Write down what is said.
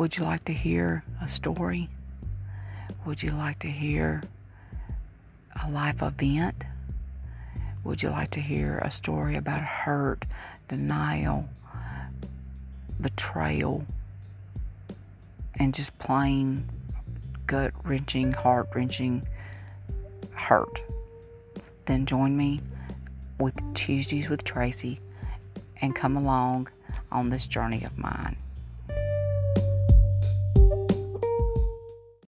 Would you like to hear a story? Would you like to hear a life event? Would you like to hear a story about hurt, denial, betrayal, and just plain gut wrenching, heart wrenching hurt? Then join me with Tuesdays with Tracy and come along on this journey of mine.